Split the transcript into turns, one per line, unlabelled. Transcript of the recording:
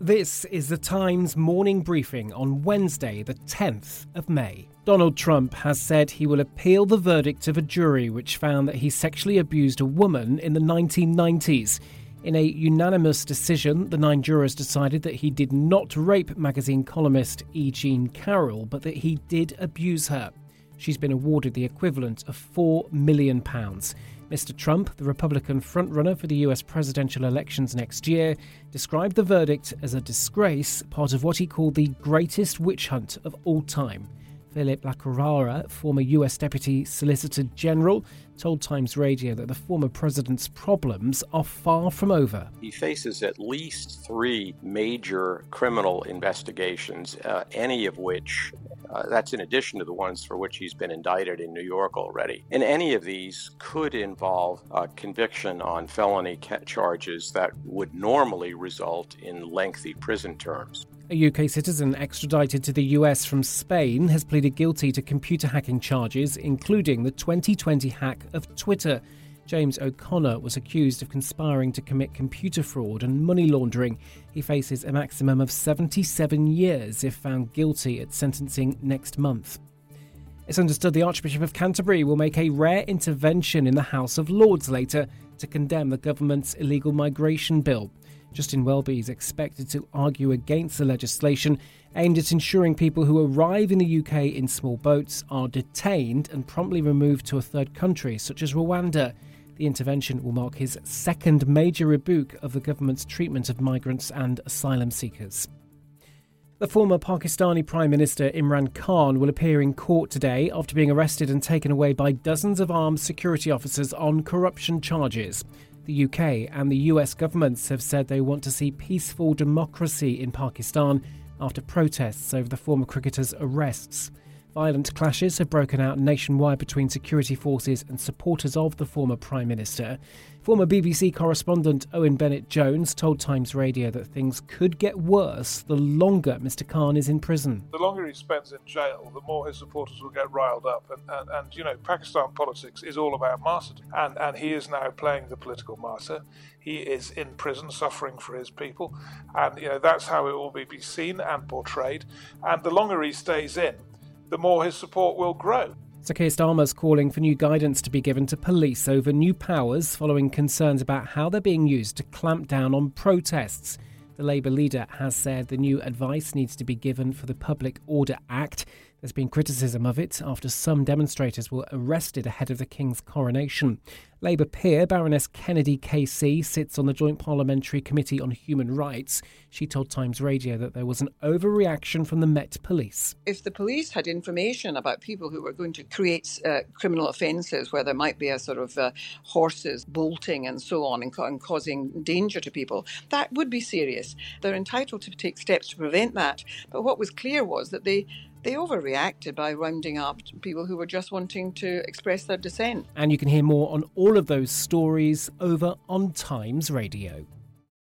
This is the Times morning briefing on Wednesday, the 10th of May. Donald Trump has said he will appeal the verdict of a jury which found that he sexually abused a woman in the 1990s. In a unanimous decision, the nine jurors decided that he did not rape magazine columnist E. Jean Carroll, but that he did abuse her. She's been awarded the equivalent of £4 million. Mr. Trump, the Republican frontrunner for the US presidential elections next year, described the verdict as a disgrace, part of what he called the greatest witch hunt of all time. Philip Lacovara, former US Deputy Solicitor General, told Times Radio that the former president's problems are far from over.
He faces at least three major criminal investigations, uh, any of which uh, that's in addition to the ones for which he's been indicted in New York already. And any of these could involve a conviction on felony ca- charges that would normally result in lengthy prison terms.
A UK citizen extradited to the US from Spain has pleaded guilty to computer hacking charges, including the 2020 hack of Twitter. James O'Connor was accused of conspiring to commit computer fraud and money laundering. He faces a maximum of 77 years if found guilty at sentencing next month. It's understood the Archbishop of Canterbury will make a rare intervention in the House of Lords later to condemn the government's illegal migration bill. Justin Welby is expected to argue against the legislation aimed at ensuring people who arrive in the UK in small boats are detained and promptly removed to a third country, such as Rwanda. The intervention will mark his second major rebuke of the government's treatment of migrants and asylum seekers. The former Pakistani Prime Minister Imran Khan will appear in court today after being arrested and taken away by dozens of armed security officers on corruption charges. The UK and the US governments have said they want to see peaceful democracy in Pakistan after protests over the former cricketer's arrests. Violent clashes have broken out nationwide between security forces and supporters of the former Prime Minister. Former BBC correspondent Owen Bennett Jones told Times Radio that things could get worse the longer Mr. Khan is in prison.
The longer he spends in jail, the more his supporters will get riled up. And, and, and you know, Pakistan politics is all about martyrdom. And, and he is now playing the political martyr. He is in prison suffering for his people. And, you know, that's how it will be seen and portrayed. And the longer he stays in, the more his support will grow.
Sir Keir Starmer's calling for new guidance to be given to police over new powers following concerns about how they're being used to clamp down on protests. The Labour leader has said the new advice needs to be given for the Public Order Act. There's been criticism of it after some demonstrators were arrested ahead of the King's coronation. Labour peer Baroness Kennedy KC sits on the Joint Parliamentary Committee on Human Rights. She told Times Radio that there was an overreaction from the Met Police.
If the police had information about people who were going to create uh, criminal offences, where there might be a sort of uh, horses bolting and so on and, and causing danger to people, that would be serious. They're entitled to take steps to prevent that. But what was clear was that they they overreacted by rounding up people who were just wanting to express their dissent.
And you can hear more on all of those stories over on Times Radio.